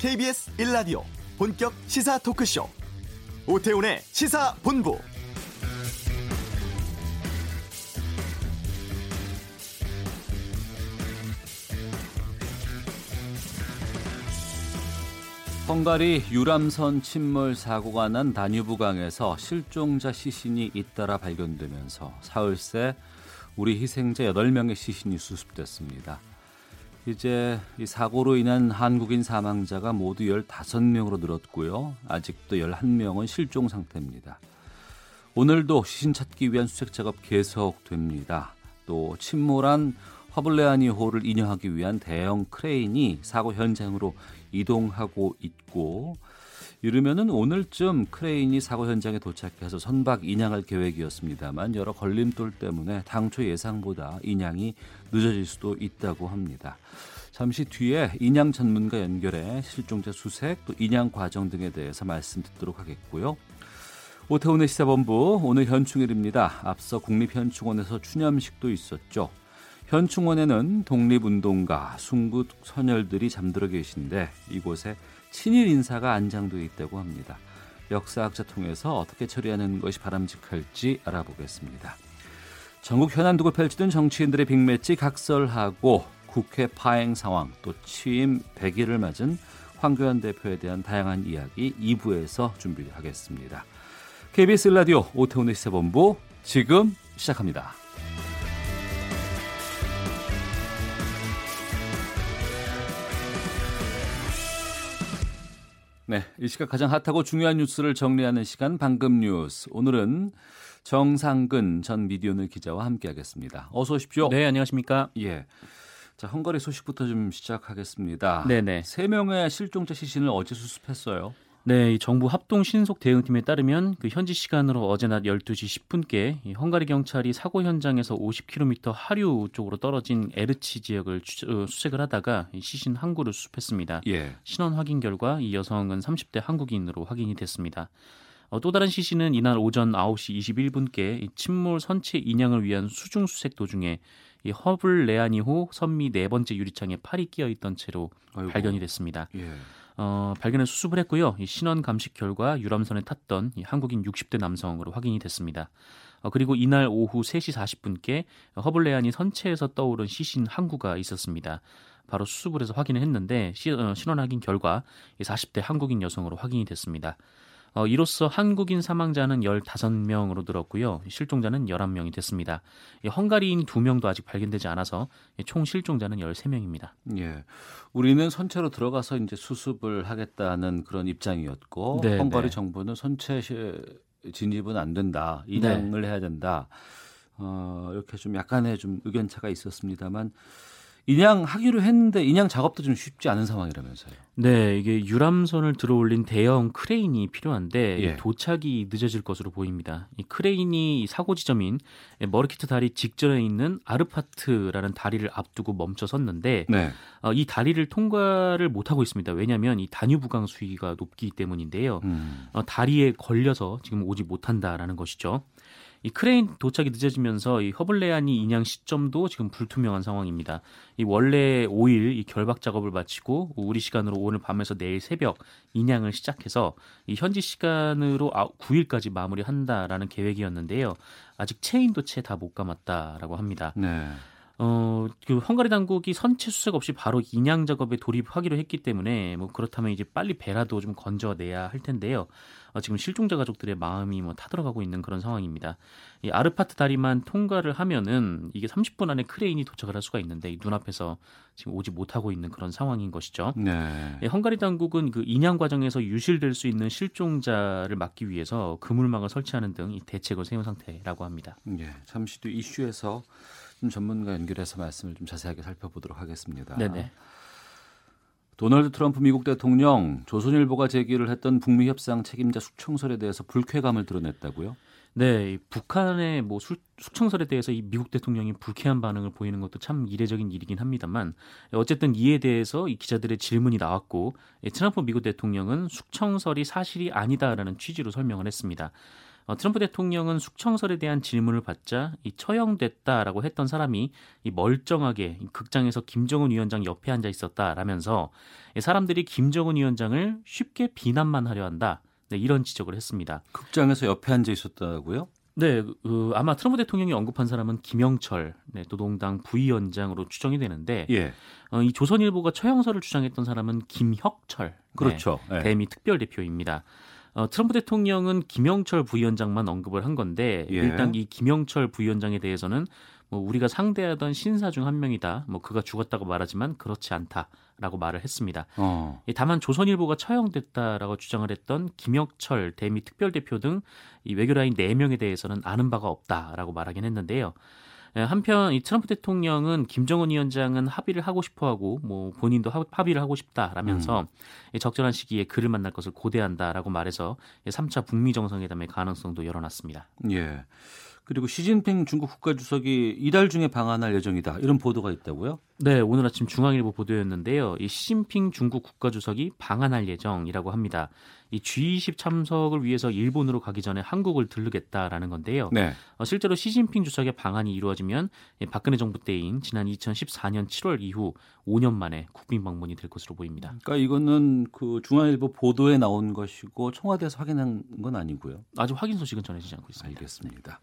KBS 1라디오 본격 시사 토크쇼 오태훈의 시사본부 헝가리 유람선 침몰 사고가 난 다뉴브강에서 실종자 시신이 잇따라 발견되면서 사흘 새 우리 희생자 8명의 시신이 수습됐습니다. 이제 이 사고로 인한 한국인 사망자가 모두 15명으로 늘었고요. 아직도 11명은 실종 상태입니다. 오늘도 시신 찾기 위한 수색 작업 계속됩니다. 또 침몰한 허블레아니호를 인여하기 위한 대형 크레인이 사고 현장으로 이동하고 있고 이르면은 오늘쯤 크레인이 사고 현장에 도착해서 선박 인양할 계획이었습니다만 여러 걸림돌 때문에 당초 예상보다 인양이 늦어질 수도 있다고 합니다. 잠시 뒤에 인양 전문가 연결해 실종자 수색 또 인양 과정 등에 대해서 말씀 듣도록 하겠고요. 오태훈의 시사본부 오늘 현충일입니다. 앞서 국립현충원에서 추념식도 있었죠. 현충원에는 독립운동가, 순국 선열들이 잠들어 계신데 이곳에 친일 인사가 안장되어 있다고 합니다. 역사학자 통해서 어떻게 처리하는 것이 바람직할지 알아보겠습니다. 전국 현안 두고 펼치던 정치인들의 빅매치 각설하고 국회 파행 상황 또 취임 100일을 맞은 황교안 대표에 대한 다양한 이야기 2부에서 준비하겠습니다. KBS 라디오 오태훈의 시사본부 지금 시작합니다. 네, 이 시각 가장 핫하고 중요한 뉴스를 정리하는 시간 방금 뉴스. 오늘은 정상근 전 미디어널 기자와 함께하겠습니다. 어서 오십시오. 네, 안녕하십니까? 예. 자, 헝가리 소식부터 좀 시작하겠습니다. 네네. 세 명의 실종자 시신을 어제 수습했어요. 네, 정부 합동 신속 대응팀에 따르면 그 현지 시간으로 어제 낮 12시 10분께 헝가리 경찰이 사고 현장에서 50km 하류 쪽으로 떨어진 에르치 지역을 어, 수색을 하다가 시신 한 구를 수습했습니다. 예. 신원 확인 결과 이 여성은 30대 한국인으로 확인이 됐습니다. 어, 또 다른 시신은 이날 오전 9시 21분께 침몰 선체 인양을 위한 수중 수색 도중에 이 허블 레아니호 선미 네 번째 유리창에 팔이 끼어 있던 채로 아이고. 발견이 됐습니다. 예. 어, 발견해 수습을 했고요. 이 신원 감식 결과 유람선에 탔던 이 한국인 60대 남성으로 확인이 됐습니다. 어, 그리고 이날 오후 3시 40분께 허블 레안이 선체에서 떠오른 시신 항구가 있었습니다. 바로 수습을 해서 확인을 했는데 시, 어, 신원 확인 결과 40대 한국인 여성으로 확인이 됐습니다. 어, 이로써 한국인 사망자는 15명으로 늘었고요. 실종자는 11명이 됐습니다. 헝가리인 2명도 아직 발견되지 않아서 총 실종자는 13명입니다. 예. 우리는 선체로 들어가서 이제 수습을 하겠다는 그런 입장이었고 네, 헝가리 네. 정부는 선체 진입은 안 된다. 인양을 네. 해야 된다. 어, 이렇게 좀 약간의 좀 의견 차가 있었습니다만 인양하기로 했는데 인양 작업도 좀 쉽지 않은 상황이라면서요. 네, 이게 유람선을 들어올린 대형 크레인이 필요한데 예. 도착이 늦어질 것으로 보입니다. 이 크레인이 사고 지점인 머르키트 다리 직전에 있는 아르파트라는 다리를 앞두고 멈춰 섰는데 네. 어, 이 다리를 통과를 못 하고 있습니다. 왜냐하면 이 다뉴브강 수위가 높기 때문인데요. 음. 어, 다리에 걸려서 지금 오지 못한다라는 것이죠. 이 크레인 도착이 늦어지면서 이 허블레안이 인양 시점도 지금 불투명한 상황입니다. 이 원래 5일 이 결박 작업을 마치고 우리 시간으로 오늘 밤에서 내일 새벽 인양을 시작해서 이 현지 시간으로 9일까지 마무리한다라는 계획이었는데요. 아직 체인도 채 다 못 감았다라고 합니다. 네. 어, 그 헝가리 당국이 선체 수색 없이 바로 인양 작업에 돌입하기로 했기 때문에 뭐 그렇다면 이제 빨리 배라도 좀 건져내야 할 텐데요. 어, 지금 실종자 가족들의 마음이 뭐 타들어가고 있는 그런 상황입니다. 이 아르파트 다리만 통과를 하면은 이게 30분 안에 크레인이 도착을 할 수가 있는데 이 눈앞에서 지금 오지 못하고 있는 그런 상황인 것이죠. 네. 예, 헝가리 당국은 그 인양 과정에서 유실될 수 있는 실종자를 막기 위해서 그물망을 설치하는 등 이 대책을 세운 상태라고 합니다. 예, 잠시 뒤 이슈에서 좀 전문가 연결해서 말씀을 좀 자세하게 살펴보도록 하겠습니다. 네네. 도널드 트럼프 미국 대통령 조선일보가 제기를 했던 북미 협상 책임자 숙청설에 대해서 불쾌감을 드러냈다고요? 네, 북한의 뭐 숙청설에 대해서 이 미국 대통령이 불쾌한 반응을 보이는 것도 참 이례적인 일이긴 합니다만 어쨌든 이에 대해서 이 기자들의 질문이 나왔고 트럼프 미국 대통령은 숙청설이 사실이 아니다라는 취지로 설명을 했습니다. 어, 트럼프 대통령은 숙청설에 대한 질문을 받자 이 처형됐다라고 했던 사람이 이 멀쩡하게 극장에서 김정은 위원장 옆에 앉아 있었다라면서 사람들이 김정은 위원장을 쉽게 비난만 하려 한다. 네, 이런 지적을 했습니다. 극장에서 옆에 앉아 있었다고요? 네, 그, 아마 트럼프 대통령이 언급한 사람은 김영철 네, 노동당 부위원장으로 추정이 되는데, 예. 어, 이 조선일보가 처형설을 주장했던 사람은 김혁철, 네, 그렇죠. 네, 대미 특별 대표입니다. 어, 트럼프 대통령은 김영철 부위원장만 언급을 한 건데 예. 일단 이 김영철 부위원장에 대해서는 뭐 우리가 상대하던 신사 중 한 명이다. 뭐 그가 죽었다고 말하지만 그렇지 않다라고 말을 했습니다. 어. 다만 조선일보가 처형됐다라고 주장을 했던 김혁철 대미 특별대표 등 이 외교라인 4명에 대해서는 아는 바가 없다라고 말하긴 했는데요. 예, 한편 이 트럼프 대통령은 김정은 위원장은 합의를 하고 싶어하고 뭐 본인도 합의를 하고 싶다라면서 음. 적절한 시기에 그를 만날 것을 고대한다라고 말해서 3차 북미 정상회담의 가능성도 열어놨습니다. 예. 그리고 시진핑 중국 국가주석이 이달 중에 방한할 예정이다. 이런 보도가 있다고요? 네, 오늘 아침 중앙일보 보도였는데요. 이 시진핑 중국 국가주석이 방한할 예정이라고 합니다. 이 G20 참석을 위해서 일본으로 가기 전에 한국을 들르겠다라는 건데요. 네. 어, 실제로 시진핑 주석의 방한이 이루어지면 박근혜 정부 때인 지난 2014년 7월 이후 5년 만에 국빈 방문이 될 것으로 보입니다. 그러니까 이거는 그 중앙일보 보도에 나온 것이고 청와대에서 확인한 건 아니고요. 아직 확인 소식은 전해지지 않고 있습니다. 알겠습니다.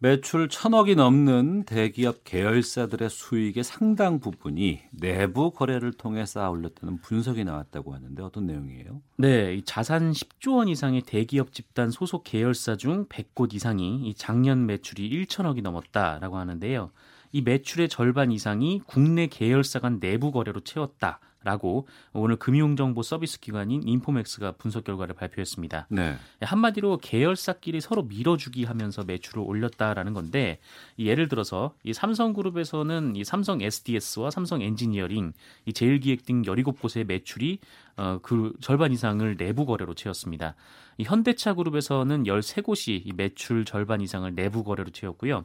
매출 천억이 넘는 대기업 계열사들의 수익의 상당 부분이 내부 거래를 통해 쌓아 올렸다는 분석이 나왔다고 하는데 어떤 내용이에요? 네, 자산 10조 원 이상의 대기업 집단 소속 계열사 중 100곳 이상이 작년 매출이 1천억이 넘었다라고 하는데요. 이 매출의 절반 이상이 국내 계열사 간 내부 거래로 채웠다. 라고 오늘 금융정보 서비스 기관인 인포맥스가 분석 결과를 발표했습니다. 네. 한마디로 계열사끼리 서로 밀어주기 하면서 매출을 올렸다라는 건데 예를 들어서 이 삼성그룹에서는 이 삼성 SDS와 삼성 엔지니어링, 이 제일기획 등 17곳의 매출이 어, 그 절반 이상을 내부 거래로 채웠습니다. 이 현대차 그룹에서는 13곳이 이 매출 절반 이상을 내부 거래로 채웠고요.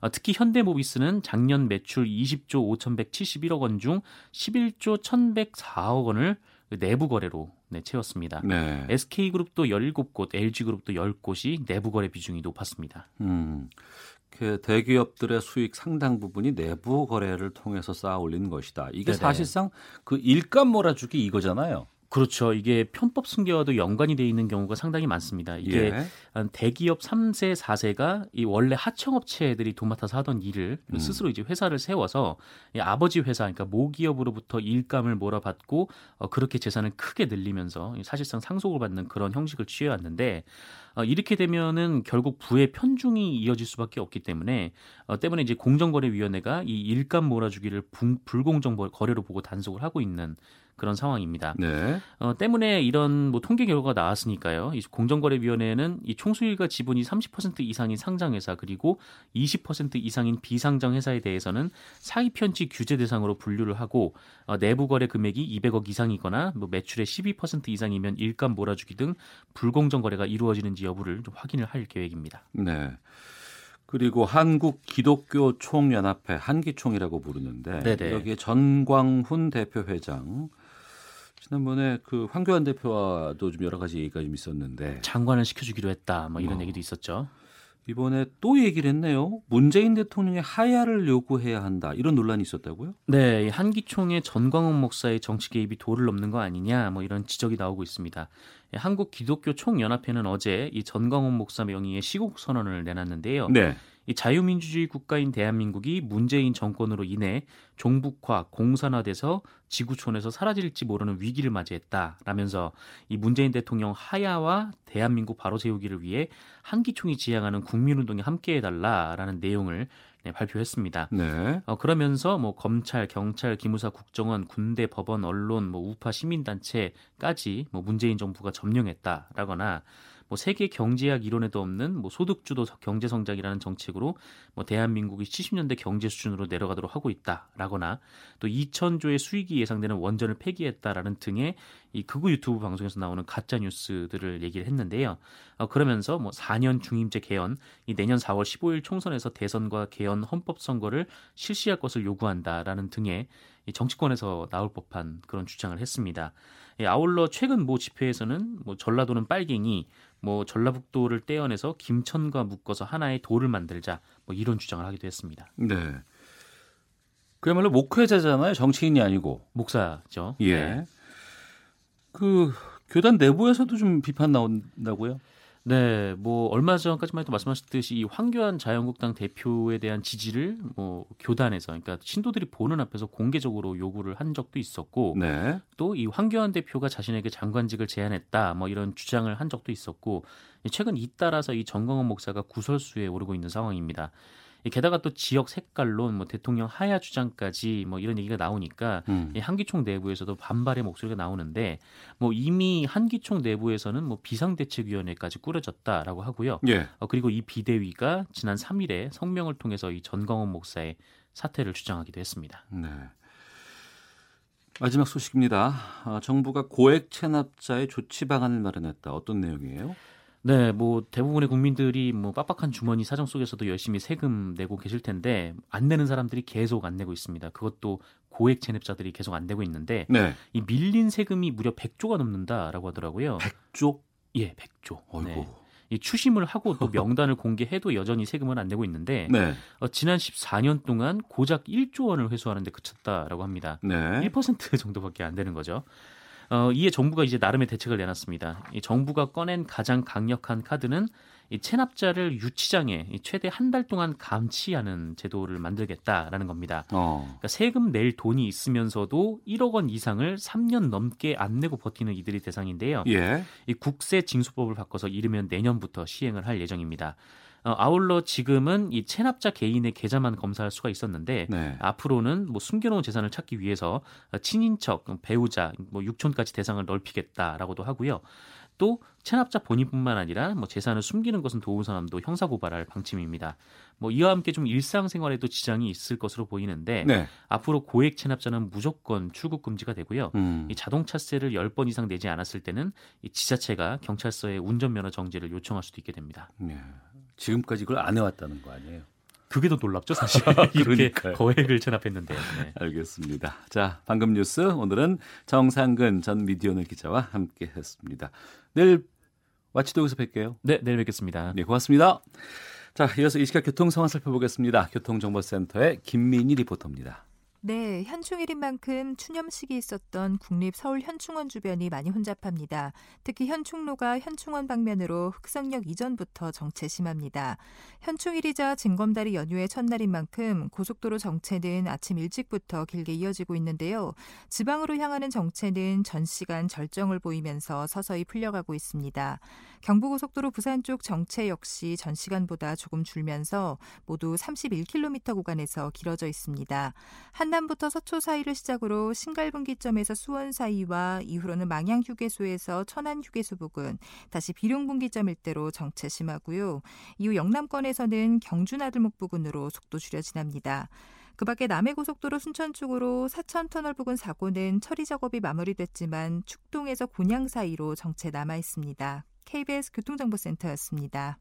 어, 특히 현대모비스는 작년 매출 20조 5,171억 원 중 11조 1,104억 원을 내부 거래로 네, 채웠습니다. 네. SK그룹도 17곳, LG그룹도 10곳이 내부 거래 비중이 높았습니다. 음. 그 대기업들의 수익 상당 부분이 내부 거래를 통해서 쌓아 올린 것이다. 이게 네네. 사실상 그 일감 몰아주기 이거잖아요. 그렇죠. 이게 편법 승계와도 연관이 돼 있는 경우가 상당히 많습니다. 이게 예. 대기업 3세, 4세가 이 원래 하청업체들이 도맡아서 하던 일을 음. 스스로 이제 회사를 세워서 아버지 회사, 그러니까 모기업으로부터 일감을 몰아받고 어, 그렇게 재산을 크게 늘리면서 사실상 상속을 받는 그런 형식을 취해왔는데 어, 이렇게 되면은 결국 부의 편중이 이어질 수밖에 없기 때문에 어, 때문에 이제 공정거래위원회가 이 일감 몰아주기를 불공정 거래로 보고 단속을 하고 있는 그런 상황입니다. 네. 어, 때문에 이런 뭐 통계 결과가 나왔으니까요. 이 공정거래위원회는 이 총수일과 지분이 30% 이상인 상장 회사 그리고 20% 이상인 비상장 회사에 대해서는 사기 편취 규제 대상으로 분류를 하고 어, 내부 거래 금액이 200억 이상이거나 뭐 매출의 12% 이상이면 일감 몰아주기 등 불공정 거래가 이루어지는지 여부를 좀 확인을 할 계획입니다. 네. 그리고 한국 기독교 총연합회 한기총이라고 부르는데 네네. 여기에 전광훈 대표 회장 지난번에 그 황교안 대표와도 좀 여러 가지 얘기가 좀 있었는데 장관을 시켜주기로 했다. 뭐 이런 어. 얘기도 있었죠. 이번에 또 얘기를 했네요. 문재인 대통령의 하야를 요구해야 한다. 이런 논란이 있었다고요? 네, 한기총의 전광훈 목사의 정치 개입이 도를 넘는 거 아니냐. 뭐 이런 지적이 나오고 있습니다. 한국 기독교 총연합회는 어제 이 전광훈 목사 명의의 시국 선언을 내놨는데요. 네. 이 자유민주주의 국가인 대한민국이 문재인 정권으로 인해 종북화, 공산화돼서 지구촌에서 사라질지 모르는 위기를 맞이했다라면서 이 문재인 대통령 하야와 대한민국 바로 세우기를 위해 한기총이 지향하는 국민운동에 함께해달라라는 내용을 네, 발표했습니다. 네. 어, 그러면서 뭐 검찰, 경찰, 기무사, 국정원, 군대, 법원, 언론, 뭐 우파 시민단체까지 뭐 문재인 정부가 점령했다라거나 뭐 세계 경제학 이론에도 없는 뭐 소득주도 경제 성장이라는 정책으로 뭐 대한민국이 70년대 경제 수준으로 내려가도록 하고 있다라거나 또 2천조의 수익이 예상되는 원전을 폐기했다라는 등의 이 극우 유튜브 방송에서 나오는 가짜 뉴스들을 얘기를 했는데요. 어, 그러면서 뭐 4년 중임제 개헌, 이 내년 4월 15일 총선에서 대선과 개헌 헌법 선거를 실시할 것을 요구한다라는 등의 이 정치권에서 나올 법한 그런 주장을 했습니다. 예, 아울러 최근 모 집회에서는 뭐 전라도는 빨갱이, 뭐 전라북도를 떼어내서 김천과 묶어서 하나의 도를 만들자, 뭐 이런 주장을 하기도 했습니다. 네. 그야말로 목회자잖아요. 정치인이 아니고 목사죠. 예. 네. 그 교단 내부에서도 좀 비판 나온다고요? 네, 뭐 얼마 전까지만 해도 말씀하셨듯이 이 황교안 자유한국당 대표에 대한 지지를 뭐 교단에서 그러니까 신도들이 보는 앞에서 공개적으로 요구를 한 적도 있었고 네. 또이 황교안 대표가 자신에게 장관직을 제안했다 뭐 이런 주장을 한 적도 있었고 최근 잇따라서 이 정광훈 목사가 구설수에 오르고 있는 상황입니다. 게다가 또 지역 색깔론 뭐 대통령 하야 주장까지 뭐 이런 얘기가 나오니까 음. 한기총 내부에서도 반발의 목소리가 나오는데 뭐 이미 한기총 내부에서는 뭐 비상대책위원회까지 꾸려졌다라고 하고요. 예. 어, 그리고 이 비대위가 지난 3일에 성명을 통해서 이 전광훈 목사의 사퇴를 주장하기도 했습니다. 네. 마지막 소식입니다. 아, 정부가 고액 체납자의 조치 방안을 마련했다. 어떤 내용이에요? 네, 뭐 대부분의 국민들이 뭐 빡빡한 주머니 사정 속에서도 열심히 세금 내고 계실 텐데 안 내는 사람들이 계속 안 내고 있습니다. 그것도 고액 체납자들이 계속 안 내고 있는데 네. 이 밀린 세금이 무려 100조가 넘는다라고 하더라고요. 100조? 예, 100조. 어이고. 네. 이 추심을 하고 또 명단을 공개해도 여전히 세금을 안 내고 있는데 네. 어, 지난 14년 동안 고작 1조 원을 회수하는데 그쳤다라고 합니다. 네. 1% 정도밖에 안 되는 거죠. 어, 이에 정부가 이제 나름의 대책을 내놨습니다. 이 정부가 꺼낸 가장 강력한 카드는 이 체납자를 유치장에 최대 한 달 동안 감치하는 제도를 만들겠다라는 겁니다. 어. 그러니까 세금 낼 돈이 있으면서도 1억 원 이상을 3년 넘게 안 내고 버티는 이들이 대상인데요. 예. 이 국세 징수법을 바꿔서 이르면 내년부터 시행을 할 예정입니다. 어, 아울러 지금은 이 체납자 개인의 계좌만 검사할 수가 있었는데 네. 앞으로는 뭐 숨겨놓은 재산을 찾기 위해서 친인척, 배우자, 뭐 육촌까지 대상을 넓히겠다라고도 하고요. 또 체납자 본인뿐만 아니라 뭐 재산을 숨기는 것은 도운 사람도 형사 고발할 방침입니다. 뭐 이와 함께 좀 일상생활에도 지장이 있을 것으로 보이는데 네. 앞으로 고액 체납자는 무조건 출국 금지가 되고요. 음. 이 자동차세를 10번 이상 내지 않았을 때는 이 지자체가 경찰서에 운전면허 정지를 요청할 수도 있게 됩니다. 네. 지금까지 그걸 안 해왔다는 거 아니에요? 그게 더 놀랍죠, 사실. 이렇게 거액을 체납했는데. 네. 알겠습니다. 자, 방금 뉴스 오늘은 정상근 전 미디어널 기자와 함께했습니다. 내일 와치독에서 뵐게요. 네, 내일 뵙겠습니다. 네, 고맙습니다. 자, 이어서 이 시각 교통 상황 살펴보겠습니다. 교통정보센터의 김민희 리포터입니다. 네, 현충일인 만큼 추념식이 있었던 국립 서울 현충원 주변이 많이 혼잡합니다. 특히 현충로가 현충원 방면으로 흑성역 이전부터 정체 심합니다. 현충일이자 징검다리 연휴의 첫날인 만큼 고속도로 정체는 아침 일찍부터 길게 이어지고 있는데요. 지방으로 향하는 정체는 전 시간 절정을 보이면서 서서히 풀려가고 있습니다. 경부고속도로 부산 쪽 정체 역시 전 시간보다 조금 줄면서 모두 31km 구간에서 길어져 있습니다. 한 한남부터 서초 사이를 시작으로 신갈분기점에서 수원 사이와 이후로는 망양 휴게소에서 천안 휴게소 부근, 다시 비룡분기점 일대로 정체 심하고요. 이후 영남권에서는 경주 나들목 부근으로 속도 줄여 지납니다. 그 밖에 남해고속도로 순천 쪽으로 사천터널 부근 사고는 처리 작업이 마무리됐지만 축동에서 곤양 사이로 정체 남아 있습니다. KBS 교통정보센터였습니다.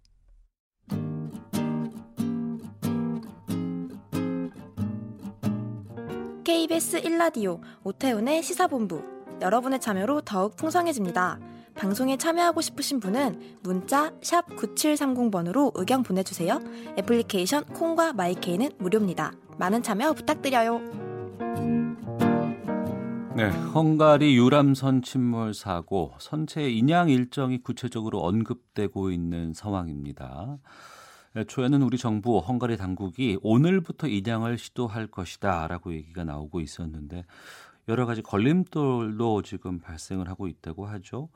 KBS 1라디오 오태훈의 시사본부 여러분의 참여로 더욱 풍성해집니다. 방송에 참여하고 싶으신 분은 문자 9730번으로 의견 보내주세요. 애플리케이션 콩과 마이케이는 무료입니다. 많은 참여 부탁드려요. 네, 헝가리 유람선 침몰 사고 선체 인양 일정이 구체적으로 언급되고 있는 상황입니다. 초에는 우리 정부 헝가리 당국이 오늘부터 인양을 시도할 것이다라고 얘기가 나오고 있었는데 여러 가지 걸림돌도 지금 발생을 하고 있다고 하죠.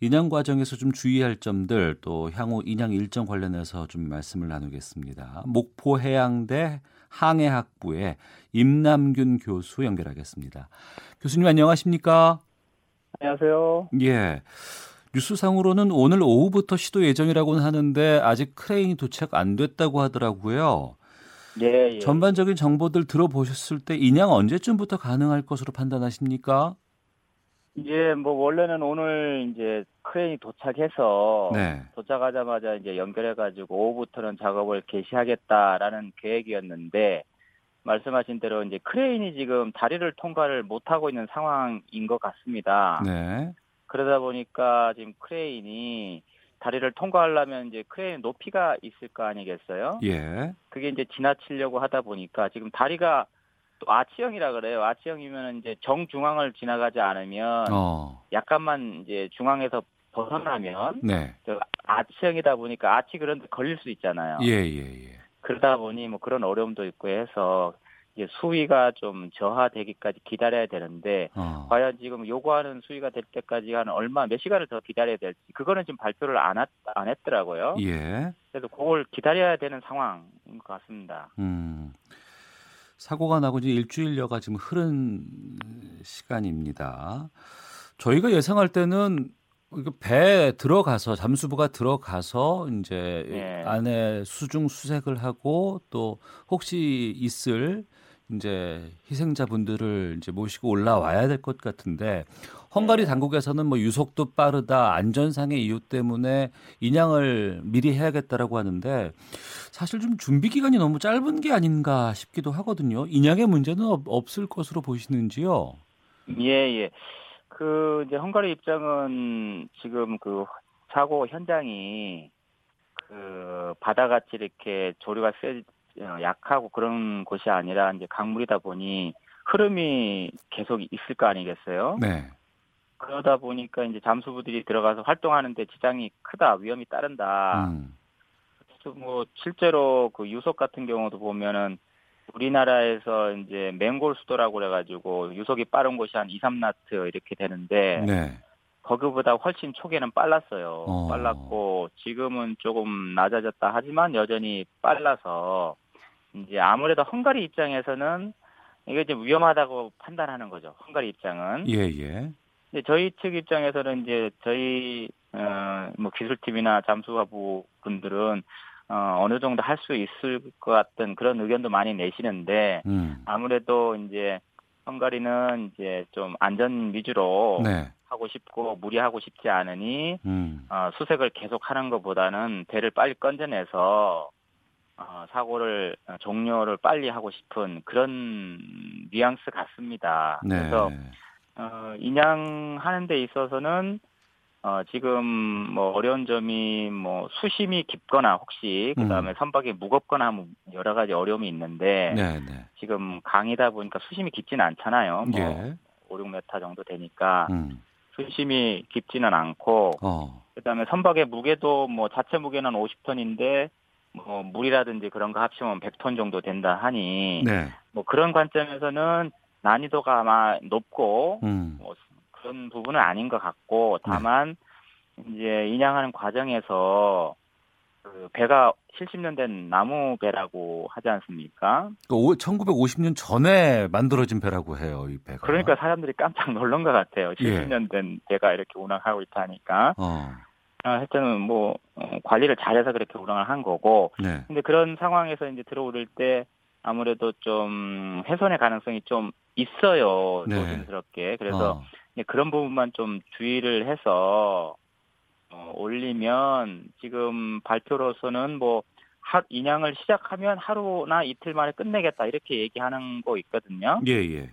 인양 과정에서 좀 주의할 점들 또 향후 인양 일정 관련해서 좀 말씀을 나누겠습니다. 목포 해양대 항해학부의 임남균 교수 연결하겠습니다. 교수님 안녕하십니까? 안녕하세요. 예. 뉴스상으로는 오늘 오후부터 시도 예정이라고는 하는데 아직 크레인이 도착 안 됐다고 하더라고요. 예, 예. 전반적인 정보들 들어보셨을 때 인양 언제쯤부터 가능할 것으로 판단하십니까? 예, 뭐 원래는 오늘 이제 크레인이 도착해서 네. 도착하자마자 이제 연결해 가지고 오후부터는 작업을 개시하겠다라는 계획이었는데 말씀하신 대로 이제 크레인이 지금 다리를 통과를 못 하고 있는 상황인 것 같습니다. 네. 그러다 보니까 지금 크레인이 다리를 통과하려면 이제 크레인 높이가 있을 거 아니겠어요? 예. 그게 이제 지나치려고 하다 보니까 지금 다리가 또 아치형이라 그래요. 아치형이면 이제 정중앙을 지나가지 않으면 어. 약간만 이제 중앙에서 벗어나면 네. 아치형이다 보니까 아치 그런 데 걸릴 수 있잖아요. 예, 예, 예. 그러다 보니 뭐 그런 어려움도 있고 해서 이제 수위가 좀 저하되기까지 기다려야 되는데 어. 과연 지금 요구하는 수위가 될 때까지 한 얼마 몇 시간을 더 기다려야 될지 그거는 지금 발표를 안, 하, 안 했더라고요. 예. 그래서 그걸 기다려야 되는 상황인 것 같습니다. 음. 사고가 나고 이제 일주일여가 지금 흐른 시간입니다. 저희가 예상할 때는 배 들어가서 잠수부가 들어가서 이제 네. 안에 수중 수색을 하고 또 혹시 있을 이제 희생자분들을 이제 모시고 올라와야 될 것 같은데 헝가리 네. 당국에서는 뭐 유속도 빠르다 안전상의 이유 때문에 인양을 미리 해야겠다라고 하는데 사실 좀 준비 기간이 너무 짧은 게 아닌가 싶기도 하거든요. 인양의 문제는 없, 을 것으로 보시는지요? 예, 예. 그 이제 헝가리 입장은 지금 그 사고 현장이 그 바다같이 이렇게 조류가 세 어, 약하고 그런 곳이 아니라 이제 강물이다 보니 흐름이 계속 있을 거 아니겠어요? 네. 그러다 보니까 이제 잠수부들이 들어가서 활동하는데 지장이 크다, 위험이 따른다. 음. 뭐 실제로 그 유속 같은 경우도 보면은 우리나라에서 이제 맹골 수도라고 그래가지고 유속이 빠른 곳이 한 2, 3나트 이렇게 되는데 네. 거기보다 훨씬 초기에는 빨랐어요. 어. 빨랐고 지금은 조금 낮아졌다 하지만 여전히 빨라서 이제 아무래도 헝가리 입장에서는 이게 이제 위험하다고 판단하는 거죠. 헝가리 입장은. 예, 예. 근데 저희 측 입장에서는 이제 저희 어뭐 기술팀이나 잠수하부 분들은 어 어느 정도 할 수 있을 것 같은 그런 의견도 많이 내시는데 음. 아무래도 이제 헝가리는 이제 좀 안전 위주로 네. 하고 싶고 무리하고 싶지 않으니 음. 어, 수색을 계속 하는 것보다는 배를 빨리 건져내서 어, 사고를 어, 종료를 빨리 하고 싶은 그런 뉘앙스 같습니다. 네. 그래서 어, 인양하는 데 있어서는 어, 지금 뭐 어려운 점이 뭐 수심이 깊거나 혹시 그다음에 음. 선박이 무겁거나 뭐 여러 가지 어려움이 있는데 네, 네. 지금 강이다 보니까 수심이 깊지는 않잖아요. 뭐 예. 5, 6m 정도 되니까 음. 수심이 깊지는 않고 어. 그다음에 선박의 무게도 뭐 자체 무게는 50톤인데 뭐 물이라든지 그런 거 합치면 100톤 정도 된다 하니 네. 뭐 그런 관점에서는 난이도가 아마 높고 음. 뭐 그런 부분은 아닌 것 같고 다만 네. 이제 인양하는 과정에서 그 배가 70년 된 나무 배라고 하지 않습니까? 그 1950년 전에 만들어진 배라고 해요, 이 배가. 그러니까 사람들이 깜짝 놀란 것 같아요. 70년 예. 된 배가 이렇게 운항하고 있다니까. 어. 아, 하여튼 뭐 어, 관리를 잘해서 그렇게 운항을 한 거고. 네. 근데 그런 상황에서 이제 들어오를 때 아무래도 좀 훼손의 가능성이 좀 있어요. 네. 조심스럽게. 그래서 어. 그런 부분만 좀 주의를 해서 어, 올리면 지금 발표로서는 뭐 하, 인양을 시작하면 하루나 이틀 만에 끝내겠다 이렇게 얘기하는 거 있거든요. 예, 예.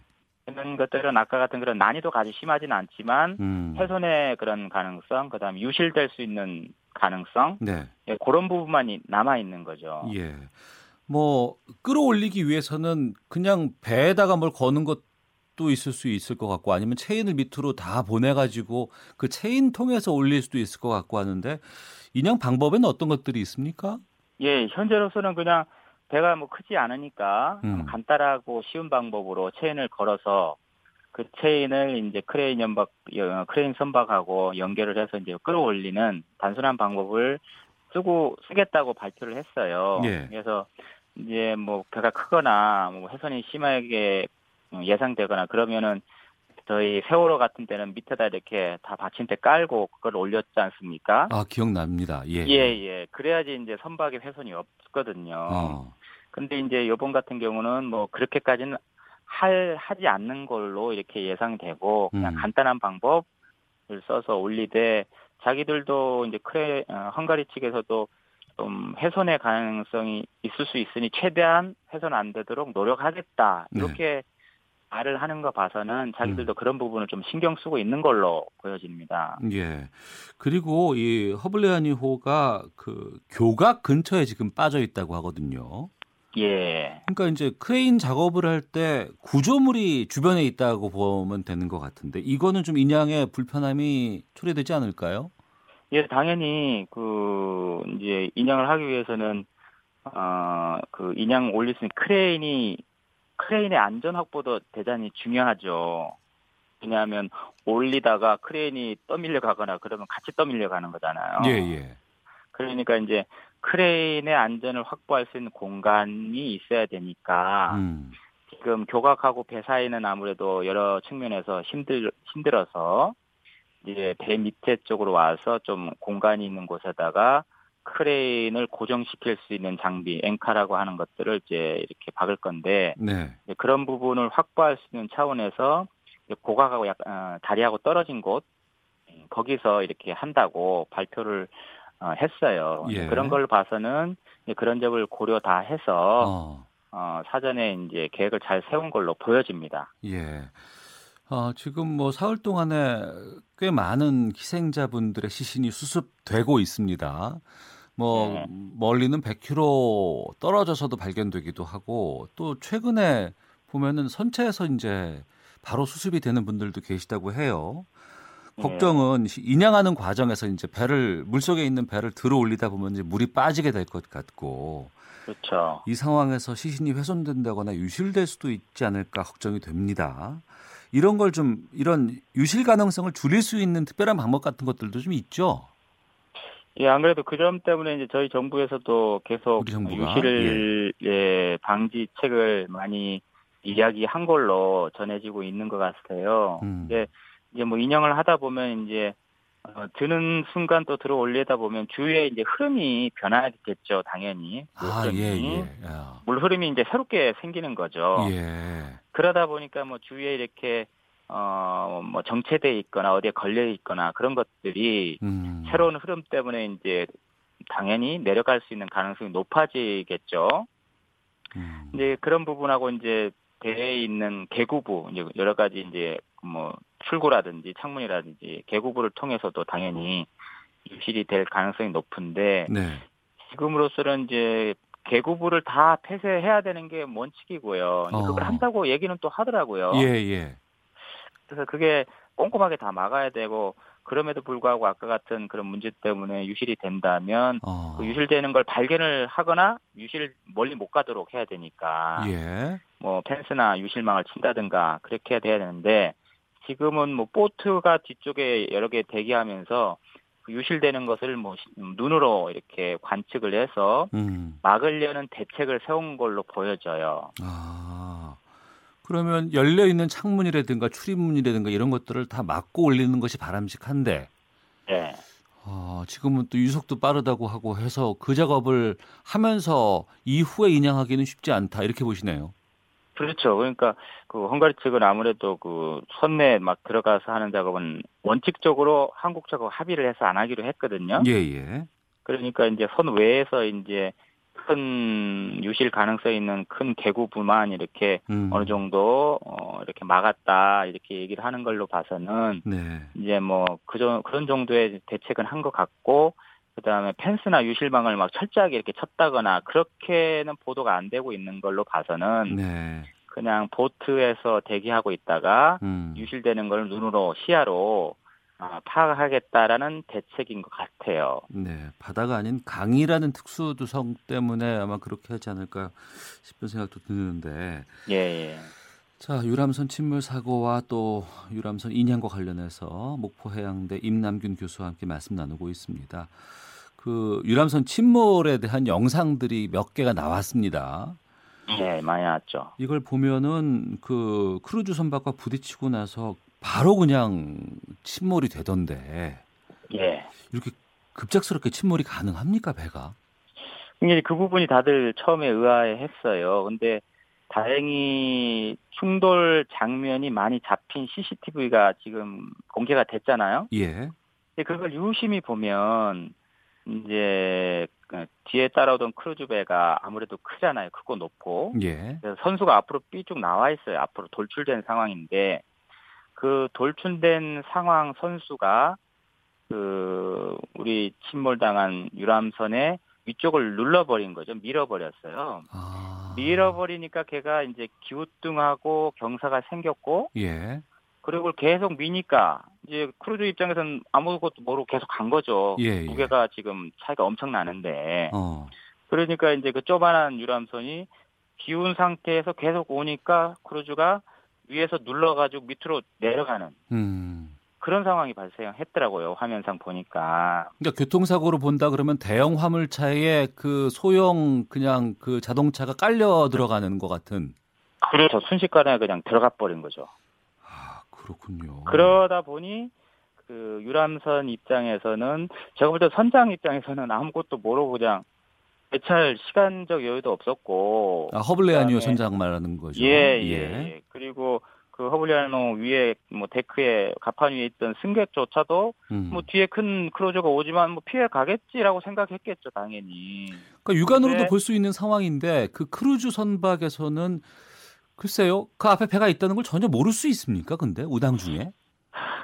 그런 것들은 아까 같은 그런 난이도가 아주 심하지는 않지만 음. 훼손의 그런 가능성, 그다음 유실될 수 있는 가능성, 네. 예, 그런 부분만 남아 있는 거죠. 예. 뭐 끌어올리기 위해서는 그냥 배에다가 뭘 거는 것도 있을 수 있을 것 같고 아니면 체인을 밑으로 다 보내가지고 그 체인 통해서 올릴 수도 있을 것 같고 하는데 인양 방법에는 어떤 것들이 있습니까? 예, 현재로서는 그냥 배가 뭐 크지 않으니까 음. 간단하고 쉬운 방법으로 체인을 걸어서 그 체인을 이제 크레인 연박 크레인 선박하고 연결을 해서 이제 끌어올리는 단순한 방법을 쓰고 쓰겠다고 발표를 했어요. 예. 그래서 이제 뭐 배가 크거나 뭐 훼손이 심하게 예상되거나 그러면은 저희 세월호 같은 때는 밑에다 이렇게 다 받침대 깔고 그걸 올렸지 않습니까? 아 기억납니다. 예. 예, 예. 그래야지 이제 선박에 훼손이 없거든요. 어. 근데 이제 요번 같은 경우는 뭐 그렇게까지는 할 하지 않는 걸로 이렇게 예상되고 그냥 음. 간단한 방법을 써서 올리되 자기들도 이제 크레 어, 헝가리 측에서도 좀 훼손의 가능성이 있을 수 있으니 최대한 훼손 안 되도록 노력하겠다 네. 이렇게 말을 하는 거 봐서는 자기들도 그런 부분을 좀 신경 쓰고 있는 걸로 보여집니다. 예. 그리고 이 허블레아니호가 그 교각 근처에 지금 빠져 있다고 하거든요. 예. 그러니까 이제 크레인 작업을 할 때 구조물이 주변에 있다고 보면 되는 것 같은데 이거는 좀 인양에 불편함이 초래되지 않을까요? 예, 당연히 그 이제 인양을 하기 위해서는 어 그 인양 올릴 수 있는 크레인이 크레인의 안전 확보도 대단히 중요하죠. 왜냐하면 올리다가 크레인이 떠밀려 가거나 그러면 같이 떠밀려 가는 거잖아요. 예, 예. 그러니까 이제 크레인의 안전을 확보할 수 있는 공간이 있어야 되니까 음. 지금 교각하고 배 사이는 아무래도 여러 측면에서 힘들 힘들어서 이제 배 밑에 쪽으로 와서 좀 공간이 있는 곳에다가 크레인을 고정시킬 수 있는 장비, 앵카라고 하는 것들을 이제 이렇게 박을 건데 네. 그런 부분을 확보할 수 있는 차원에서 고각하고 약 어, 다리하고 떨어진 곳 음, 거기서 이렇게 한다고 발표를 어, 했어요. 예. 그런 걸 봐서는 그런 점을 고려 다 해서 어. 어, 사전에 이제 계획을 잘 세운 걸로 보여집니다. 예. 어, 지금 뭐 사흘 동안에 꽤 많은 희생자분들의 시신이 수습되고 있습니다. 뭐 네. 멀리는 100km 떨어져서도 발견되기도 하고 또 최근에 보면은 선체에서 이제 바로 수습이 되는 분들도 계시다고 해요. 네. 걱정은 시- 인양하는 과정에서 이제 배를 물속에 있는 배를 들어 올리다 보면 이제 물이 빠지게 될 것 같고 그렇죠. 이 상황에서 시신이 훼손된다거나 유실될 수도 있지 않을까 걱정이 됩니다. 이런 걸 좀 이런 유실 가능성을 줄일 수 있는 특별한 방법 같은 것들도 좀 있죠. 예, 안 그래도 그 점 때문에 이제 저희 정부에서도 계속 우리 정부가? 유실 예, 방지책을 많이 이야기한 걸로 전해지고 있는 것 같아요. 음. 이제 이제 뭐 인형을 하다 보면 이제 어, 드는 순간 또 들어 올리다 보면 주위에 이제 흐름이 변하겠죠, 당연히. 아. 예, 예. 야. 물 흐름이 이제 새롭게 생기는 거죠. 예. 그러다 보니까 뭐 주위에 이렇게 어 뭐 정체돼 있거나 어디에 걸려 있거나 그런 것들이 음. 새로운 흐름 때문에 이제 당연히 내려갈 수 있는 가능성이 높아지겠죠. 음. 이제 그런 부분하고 이제 배에 있는 개구부 이제 여러 가지 이제 뭐 출구라든지 창문이라든지 개구부를 통해서도 당연히 유실이 될 가능성이 높은데 네. 지금으로서는 이제 개구부를 다 폐쇄해야 되는 게 원칙이고요. 근데 그걸 어. 한다고 얘기는 또 하더라고요. 예, 예. 그래서 그게 꼼꼼하게 다 막아야 되고 그럼에도 불구하고 아까 같은 그런 문제 때문에 유실이 된다면 어. 그 유실되는 걸 발견을 하거나 유실 멀리 못 가도록 해야 되니까 예. 뭐 펜스나 유실망을 친다든가 그렇게 해야 되는데 지금은 뭐 보트가 뒤쪽에 여러 개 대기하면서 그 유실되는 것을 뭐 시- 눈으로 이렇게 관측을 해서 음. 막으려는 대책을 세운 걸로 보여져요. 아. 그러면 열려 있는 창문이라든가 출입문이라든가 이런 것들을 다 막고 올리는 것이 바람직한데 네. 어, 지금은 또 유속도 빠르다고 하고 해서 그 작업을 하면서 이후에 인양하기는 쉽지 않다 이렇게 보시네요. 그렇죠. 그러니까 그 헝가리 측은 아무래도 그 선내 막 들어가서 하는 작업은 원칙적으로 한국 측하고 합의를 해서 안 하기로 했거든요. 예, 예. 그러니까 이제 선 외에서 이제 큰 유실 가능성 있는 큰 개구부만 이렇게 음. 어느 정도 어 이렇게 막았다 이렇게 얘기를 하는 걸로 봐서는 네. 이제 뭐 그저 그런 정도의 대책은 한 것 같고 그다음에 펜스나 유실망을 막 철저하게 이렇게 쳤다거나 그렇게는 보도가 안 되고 있는 걸로 봐서는 네. 그냥 보트에서 대기하고 있다가 음. 유실되는 걸 눈으로 시야로 아, 파악하겠다라는 대책인 것 같아요. 네. 바다가 아닌 강이라는 특수성 때문에 아마 그렇게 하지 않을까 싶은 생각도 드는데 예, 예. 자, 유람선 침몰 사고와 또 유람선 인양과 관련해서 목포해양대 임남균 교수와 함께 말씀 나누고 있습니다. 그 유람선 침몰에 대한 영상들이 몇 개가 나왔습니다. 예, 많이 나왔죠. 이걸 보면은 그 크루즈 선박과 부딪히고 나서 바로 그냥 침몰이 되던데 예. 이렇게 급작스럽게 침몰이 가능합니까 배가? 굉장히 그 부분이 다들 처음에 의아해했어요. 근데 다행히 충돌 장면이 많이 잡힌 CCTV가 지금 공개가 됐잖아요. 예. 그걸 유심히 보면 이제 그 뒤에 따라오던 크루즈 배가 아무래도 크잖아요. 크고 높고. 예. 선수가 앞으로 삐쭉 나와 있어요. 앞으로 돌출된 상황인데 그 돌출된 상황 선수가 그 우리 침몰당한 유람선의 위쪽을 눌러버린 거죠. 밀어버렸어요. 아. 밀어버리니까 걔가 이제 기우뚱하고 경사가 생겼고 예. 그리고 계속 미니까 이제 크루즈 입장에서는 아무것도 모르고 계속 간 거죠. 예, 예. 무게가 지금 차이가 엄청 나는데 어. 그러니까 이제 그 조만한 유람선이 기운 상태에서 계속 오니까 크루즈가 위에서 눌러가지고 밑으로 내려가는 음. 그런 상황이 발생했더라고요. 화면상 보니까. 그러니까 교통사고로 본다 그러면 대형 화물차에 그 소형 그냥 그 자동차가 깔려 들어가는 것 같은. 그래서 순식간에 그냥 들어가 버린 거죠. 아 그렇군요. 그러다 보니 그 유람선 입장에서는 제가 볼 때 선장 입장에서는 아무것도 모르고 그냥 대처할 시간적 여유도 없었고. 아 허블레아니호 선장 말하는 거죠. 예, 예, 예. 그리고 그 허블레아니호 위에 뭐 deck에 갑판 위에 있던 승객조차도 음. 뭐 뒤에 큰 크루즈가 오지만 뭐 피해 가겠지라고 생각했겠죠, 당연히. 그러니까 육안으로도 볼 수 있는 상황인데 그 크루즈 선박에서는 글쎄요 그 앞에 배가 있다는 걸 전혀 모를 수 있습니까? 근데 우당 중에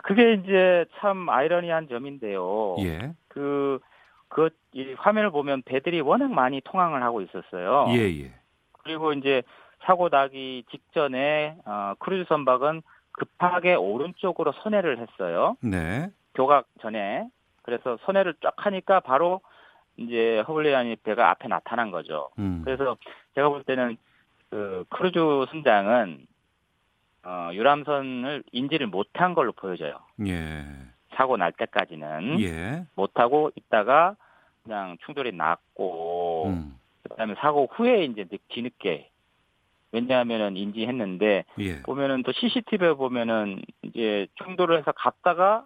그게 이제 참 아이러니한 점인데요. 예, 그, 그, 이 화면을 보면 배들이 워낙 많이 통항을 하고 있었어요. 예, 예. 그리고 이제 사고 나기 직전에, 어, 크루즈 선박은 급하게 오른쪽으로 선회를 했어요. 네, 교각 전에. 그래서 선회를 쫙 하니까 바로 이제 허블레아니 배가 앞에 나타난 거죠. 음. 그래서 제가 볼 때는 그 크루즈 선장은 어, 유람선을 인지를 못한 걸로 보여져요. 예, 사고 날 때까지는 예, 못하고 있다가 그냥 충돌이 났고 음. 그다음에 사고 후에 이제 늦- 뒤늦게 왜냐하면은 인지했는데 예. 보면은 또 CCTV에 보면은 이제 충돌을 해서 갔다가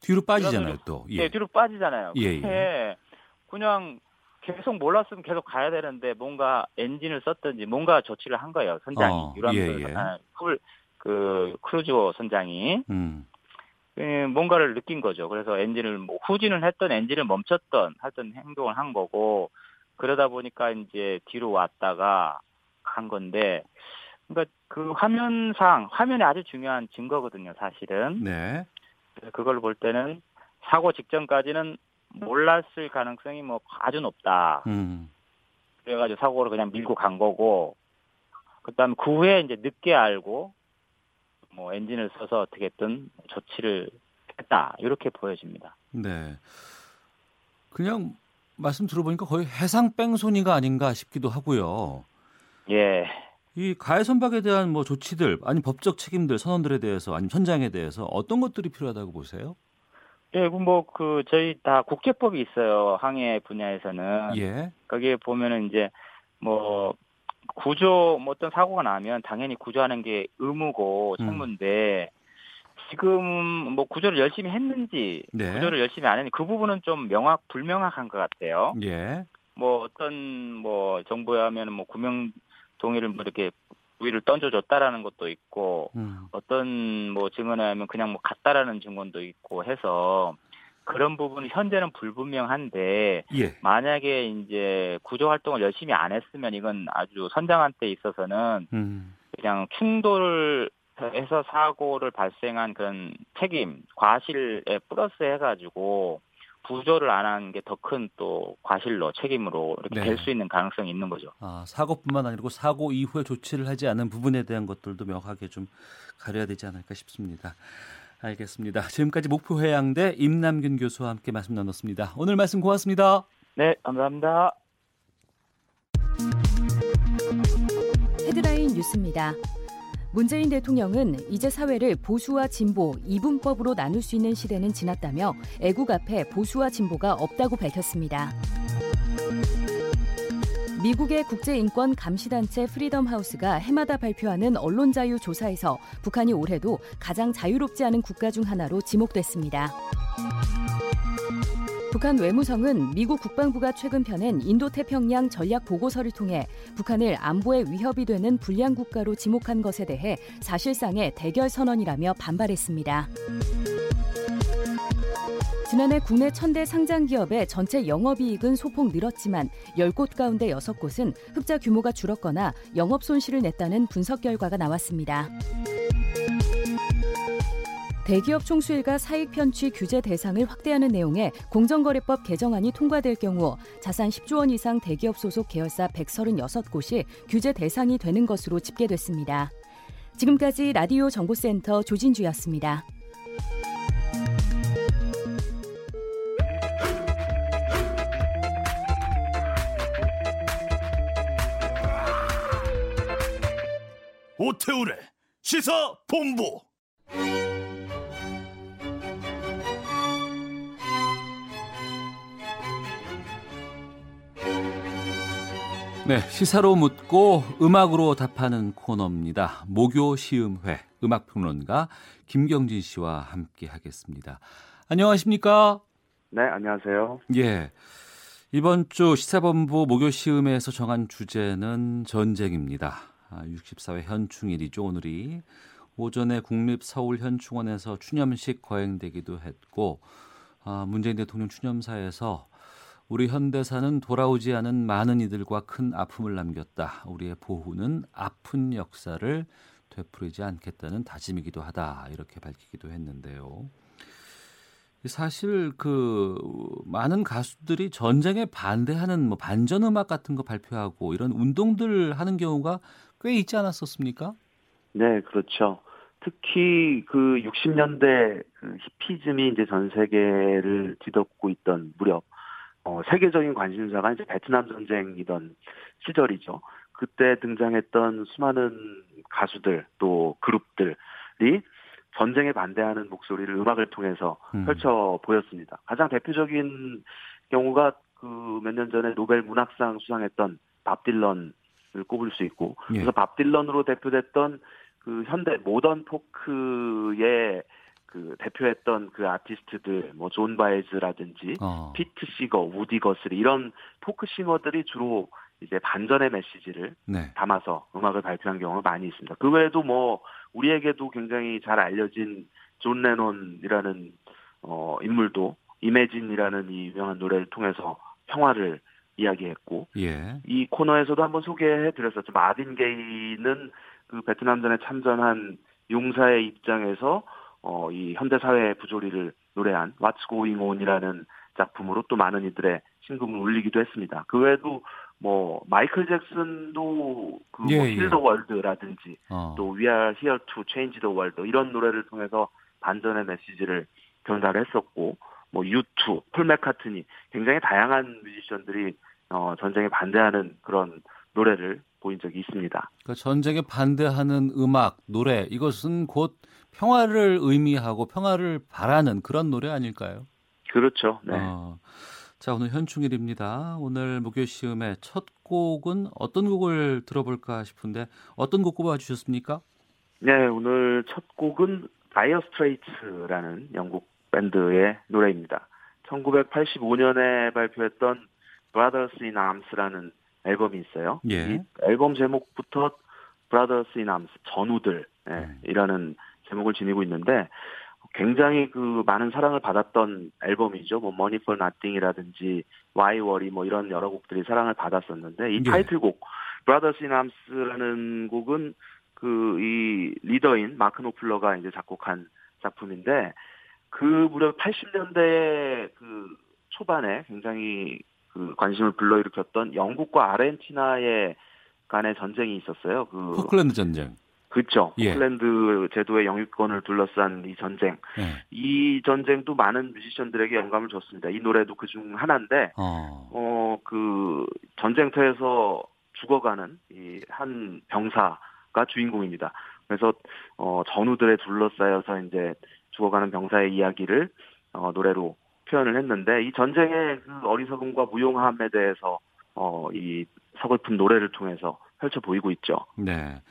뒤로 빠지잖아요 또. 예. 예, 뒤로 빠지잖아요. 예, 예. 그냥 계속 몰랐으면 계속 가야 되는데 뭔가 엔진을 썼든지 뭔가 조치를 한 거예요. 선장이 어, 유람선 예, 예. 아, 풀, 그 크루즈 선장이 음. 예, 뭔가를 느낀 거죠. 그래서 엔진을 뭐 후진을 했던 엔진을 멈췄던 하여튼 행동을 한 거고 그러다 보니까 이제 뒤로 왔다가 간 건데 그러니까 그 화면상 화면이 아주 중요한 증거거든요, 사실은. 네, 그걸 볼 때는 사고 직전까지는 몰랐을 가능성이 뭐 아주 높다. 음. 그래가지고 사고를 그냥 밀고 간 거고, 그다음 그 후에 이제 늦게 알고 뭐 엔진을 써서 어떻게든 조치를 했다 이렇게 보여집니다. 네. 그냥 말씀 들어보니까 거의 해상 뺑소니가 아닌가 싶기도 하고요. 예, 이 가해 선박에 대한 뭐 조치들, 아니 법적 책임들, 선언들에 대해서, 아니면 현장에 대해서 어떤 것들이 필요하다고 보세요? 예, 뭐그 저희 다 국제법이 있어요 항해 분야에서는 예, 거기에 보면은 이제 뭐 구조 뭐 어떤 사고가 나면 당연히 구조하는 게 의무고 음. 책무인데 지금 뭐 구조를 열심히 했는지 네. 구조를 열심히 안 했는지 그 부분은 좀 명확 불명확한 것 같아요. 예, 뭐 어떤 뭐 정보에 하면 뭐 구명 동의를 뭐 이렇게 위를 던져줬다라는 것도 있고 음. 어떤 뭐 증언에 하면 그냥 뭐 갔다라는 증언도 있고 해서 그런 부분은 현재는 불분명한데 예, 만약에 이제 구조 활동을 열심히 안 했으면 이건 아주 선장한테 있어서는 음. 그냥 충돌을 해서 사고를 발생한 그런 책임, 과실에 플러스 해가지고 구조를 안 한 게 더 큰 또 과실로 책임으로 이렇게 네. 될수 있는 가능성이 있는 거죠. 아, 사고뿐만 아니고 사고 이후에 조치를 하지 않은 부분에 대한 것들도 명확하게 좀 가려야 되지 않을까 싶습니다. 알겠습니다. 지금까지 목포해양대 임남균 교수와 함께 말씀 나눴습니다. 오늘 말씀 고맙습니다. 네, 감사합니다. 헤드라인 뉴스입니다. 문재인 대통령은 이제 사회를 보수와 진보, 이분법으로 나눌 수 있는 시대는 지났다며 애국 앞에 보수와 진보가 없다고 밝혔습니다. 미국의 국제인권 감시단체 프리덤 하우스가 해마다 발표하는 언론 자유 조사에서 북한이 올해도 가장 자유롭지 않은 국가 중 하나로 지목됐습니다. 북한 외무성은 미국 국방부가 최근 펴낸 인도태평양 전략 보고서를 통해 북한을 안보에 위협이 되는 불량 국가로 지목한 것에 대해 사실상의 대결 선언이라며 반발했습니다. 지난해 국내 천대 상장 기업의 전체 영업이익은 소폭 늘었지만 10곳 가운데 6곳은 흑자 규모가 줄었거나 영업 손실을 냈다는 분석 결과가 나왔습니다. 대기업 총수일가 사익 편취 규제 대상을 확대하는 내용의 공정거래법 개정안이 통과될 경우 자산 10조 원 이상 대기업 소속 계열사 136곳이 규제 대상이 되는 것으로 집계됐습니다. 지금까지 라디오 정보센터 조진주였습니다. 오태우래 시사 본부 네, 시사로 묻고 음악으로 답하는 코너입니다. 목요 시음회 음악 평론가 김경진 씨와 함께 하겠습니다. 안녕하십니까? 네, 안녕하세요. 예. 이번 주 시사본부 목요 시음회에서 정한 주제는 전쟁입니다. 64회 아, 현충일이죠, 오늘이. 오전에 국립서울현충원에서 추념식 거행되기도 했고, 아, 문재인 대통령 추념사에서 우리 현대사는 돌아오지 않은 많은 이들과 큰 아픔을 남겼다. 우리의 보후는 아픈 역사를 되풀이지 않겠다는 다짐이기도 하다. 이렇게 밝히기도 했는데요. 사실 그 많은 가수들이 전쟁에 반대하는 뭐 반전 음악 같은 거 발표하고 이런 운동들 하는 경우가 꽤 있지 않았었습니까? 네, 그렇죠. 특히 그 60년대 그 히피즘이 이제 전 세계를 뒤덮고 있던 무렵 어, 세계적인 관심사가 이제 베트남 전쟁이던 시절이죠. 그때 등장했던 수많은 가수들 또 그룹들이 전쟁에 반대하는 목소리를 음악을 통해서 음. 펼쳐 보였습니다. 가장 대표적인 경우가 그 몇 년 전에 노벨 문학상 수상했던 밥 딜런을 꼽을 수 있고 예. 그래서 밥 딜런으로 대표됐던 그 현대 모던 포크의 그 대표했던 그 아티스트들 뭐 존 바에즈라든지 어. 피트 시거, 우디 거스리 이런 포크 싱어들이 주로 이제 반전의 메시지를 네. 담아서 음악을 발표한 경우가 많이 있습니다. 그 외에도 뭐 우리에게도 굉장히 잘 알려진 존 레논이라는 어 인물도 Imagine이라는 이 유명한 노래를 통해서 평화를 이야기했고 예. 이 코너에서도 한번 소개해 드렸었죠. 마빈 게이는 그 베트남전에 참전한 용사의 입장에서 어, 이 현대 사회의 부조리를 노래한 What's Going On이라는 작품으로 또 많은 이들의 심금을 울리기도 했습니다. 그 외에도 뭐 마이클 잭슨도 그뭐 예, 힐더 월드라든지 어. 또 We Are Here to Change the World 이런 노래를 통해서 반전의 메시지를 전달했었고 뭐 U2, 폴 맥카트니 굉장히 다양한 뮤지션들이 어, 전쟁에 반대하는 그런 노래를 보인 적이 있습니다. 그러니까 전쟁에 반대하는 음악, 노래 이것은 곧 평화를 의미하고 평화를 바라는 그런 노래 아닐까요? 그렇죠. 네. 어, 자 오늘 현충일입니다. 오늘 목요 시음의 첫 곡은 어떤 곡을 들어볼까 싶은데 어떤 곡 꼽아 주셨습니까? 네, 오늘 첫 곡은 다이어 스트레이츠라는 영국 밴드의 노래입니다. 1985년에 발표했던 Brothers in Arms라는 앨범이 있어요. 예. 이 앨범 제목부터 Brothers in Arms, 전우들, 예, 음. 이라는 제목을 지니고 있는데 굉장히 그 많은 사랑을 받았던 앨범이죠. 뭐 Money for Nothing이라든지 Why Worry 뭐 이런 여러 곡들이 사랑을 받았었는데 이 예. 타이틀곡 Brothers in Arms라는 곡은 그 이 리더인 마크 노플러가 이제 작곡한 작품인데 그 무려 80년대 그 초반에 굉장히 그 관심을 불러일으켰던 영국과 아르헨티나의 간의 전쟁이 있었어요. 그 포클랜드 전쟁. 그렇죠. 예. 포클랜드 제도의 영유권을 둘러싼 이 전쟁. 예. 이 전쟁도 많은 뮤지션들에게 영감을 줬습니다. 이 노래도 그 중 하나인데, 어. 어, 그 전쟁터에서 죽어가는 이 한 병사가 주인공입니다. 그래서 어, 전우들에 둘러싸여서 이제 죽어가는 병사의 이야기를 어, 노래로 표현을 했는데 이 전쟁의 그 어리석음과 무용함에 대해서 어, 이 서글픈 노래를 통해서 펼쳐 보이고 있죠. 네.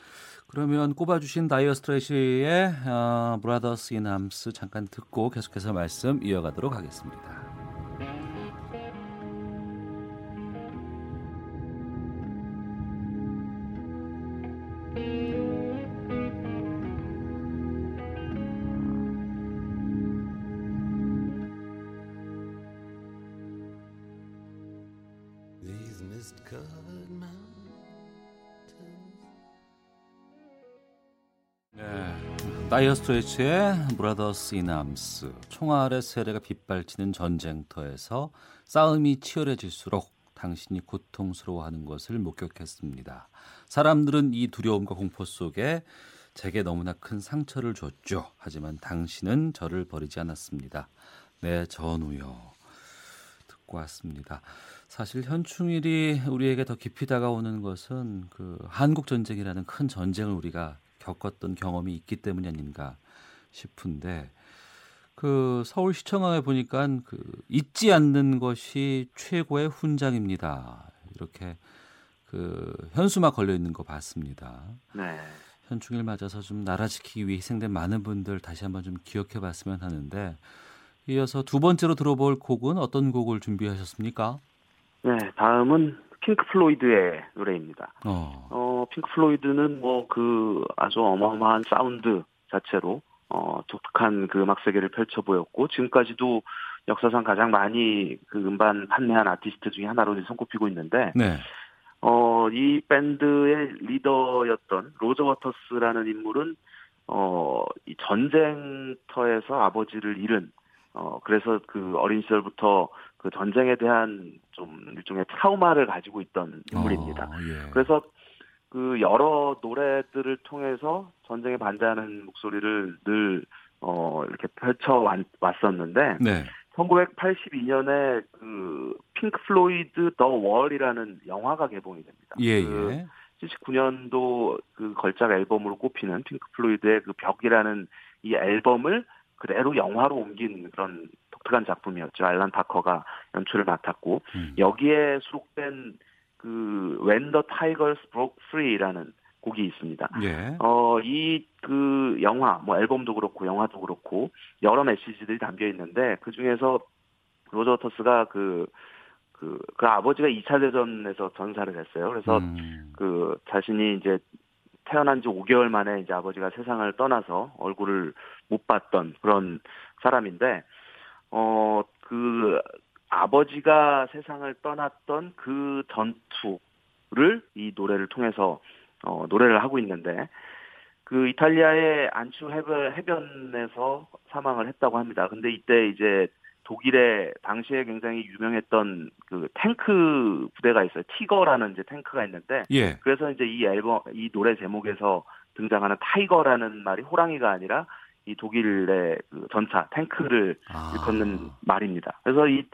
그러면 꼽아주신 다이어 스트레이시의 어, Brothers in Arms 잠깐 듣고 계속해서 말씀 이어가도록 하겠습니다. 다이어 스트레이츠의 Brothers in Arms 총알의 세례가 빗발치는 전쟁터에서 싸움이 치열해질수록 당신이 고통스러워하는 것을 목격했습니다. 사람들은 이 두려움과 공포 속에 제게 너무나 큰 상처를 줬죠. 하지만 당신은 저를 버리지 않았습니다. 네, 전우요. 듣고 왔습니다. 사실 현충일이 우리에게 더 깊이 다가오는 것은 그 한국 전쟁이라는 큰 전쟁을 우리가 겪었던 경험이 있기 때문이 아닌가 싶은데 그 서울시청 앞에 보니까 그 잊지 않는 것이 최고의 훈장입니다. 이렇게 그 현수막 걸려 있는 거 봤습니다. 네. 현충일 맞아서 좀 나라 지키기 위해 희생된 많은 분들 다시 한번 좀 기억해 봤으면 하는데 이어서 두 번째로 들어볼 곡은 어떤 곡을 준비하셨습니까? 네, 다음은 핑크 플로이드의 노래입니다. 어, 어 핑크 플로이드는 뭐 그 아주 어마어마한 사운드 자체로 어, 독특한 그 음악 세계를 펼쳐 보였고 지금까지도 역사상 가장 많이 그 음반 판매한 아티스트 중에 하나로 손꼽히고 있는데 네. 어, 이 밴드의 리더였던 로저 워터스라는 인물은 어, 이 전쟁터에서 아버지를 잃은 어, 그래서 그 어린 시절부터 그 전쟁에 대한 좀 일종의 트라우마를 가지고 있던 인물입니다. 어, 예. 그래서 그 여러 노래들을 통해서 전쟁에 반대하는 목소리를 늘 어, 이렇게 펼쳐 왔었는데 네. 1982년에 그 핑크 플로이드 The Wall이라는 영화가 개봉이 됩니다. 예, 그 예. 79년도 그 걸작 앨범으로 꼽히는 핑크 플로이드의 그 벽이라는 이 앨범을 그대로 영화로 옮긴 그런 독특한 작품이었죠. 알란 파커가 연출을 맡았고 음. 여기에 수록된 그 When the Tigers Broke Free라는 곡이 있습니다. 예. 어, 이 그 영화, 뭐 앨범도 그렇고 영화도 그렇고 여러 메시지들이 담겨 있는데 그 중에서 로저 터스가 그, 그, 그 아버지가 2차 대전에서 전사를 했어요. 그래서 음. 그 자신이 이제 태어난 지 5개월 만에 이제 아버지가 세상을 떠나서 얼굴을 못 봤던 그런 사람인데, 어, 그 아버지가 세상을 떠났던 그 전투를 이 노래를 통해서 어, 노래를 하고 있는데 그 이탈리아의 안추 해변, 해변에서 사망을 했다고 합니다. 근데 이때 이제 독일의 당시에 굉장히 유명했던 그 탱크 부대가 있어요. 티거라는 이제 탱크가 있는데 예. 그래서 이제 이 앨범 이 노래 제목에서 등장하는 타이거라는 말이 호랑이가 아니라 이 독일의 그 전차 탱크를 아. 일컫는 말입니다. 그래서 이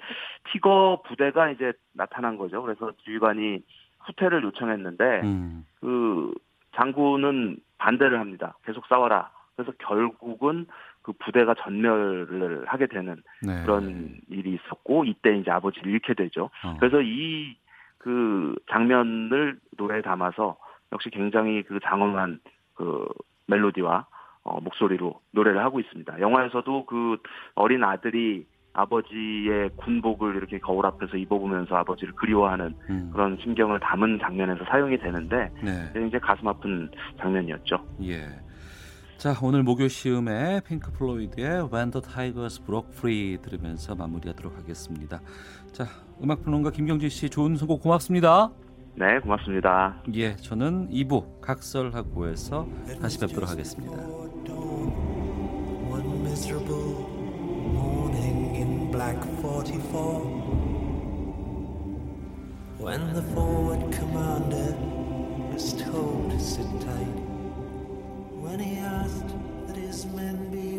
티거 부대가 이제 나타난 거죠. 그래서 지휘관이 후퇴를 요청했는데 음. 그 장군은 반대를 합니다. 계속 싸워라. 그래서 결국은 그 부대가 전멸을 하게 되는 네. 그런 일이 있었고 이때 이제 아버지를 잃게 되죠. 어. 그래서 이 그 장면을 노래에 담아서 역시 굉장히 그 장엄한 그 멜로디와 어, 목소리로 노래를 하고 있습니다. 영화에서도 그 어린 아들이 아버지의 군복을 이렇게 거울 앞에서 입어보면서 아버지를 그리워하는 음. 그런 심경을 담은 장면에서 사용이 되는데 네. 굉장히 가슴 아픈 장면이었죠. 예. 자 오늘 목요 시음에 핑크 플로이드의 When the Tigers Broke Free 들으면서 마무리하도록 하겠습니다. 자 음악 평론가 김경진 씨 좋은 선곡 고맙습니다. 네 고맙습니다. 예 저는 2부 각설하고에서 다시 뵙도록 하겠습니다. black 44 When the forward commander was told to sit tight When he asked that his men be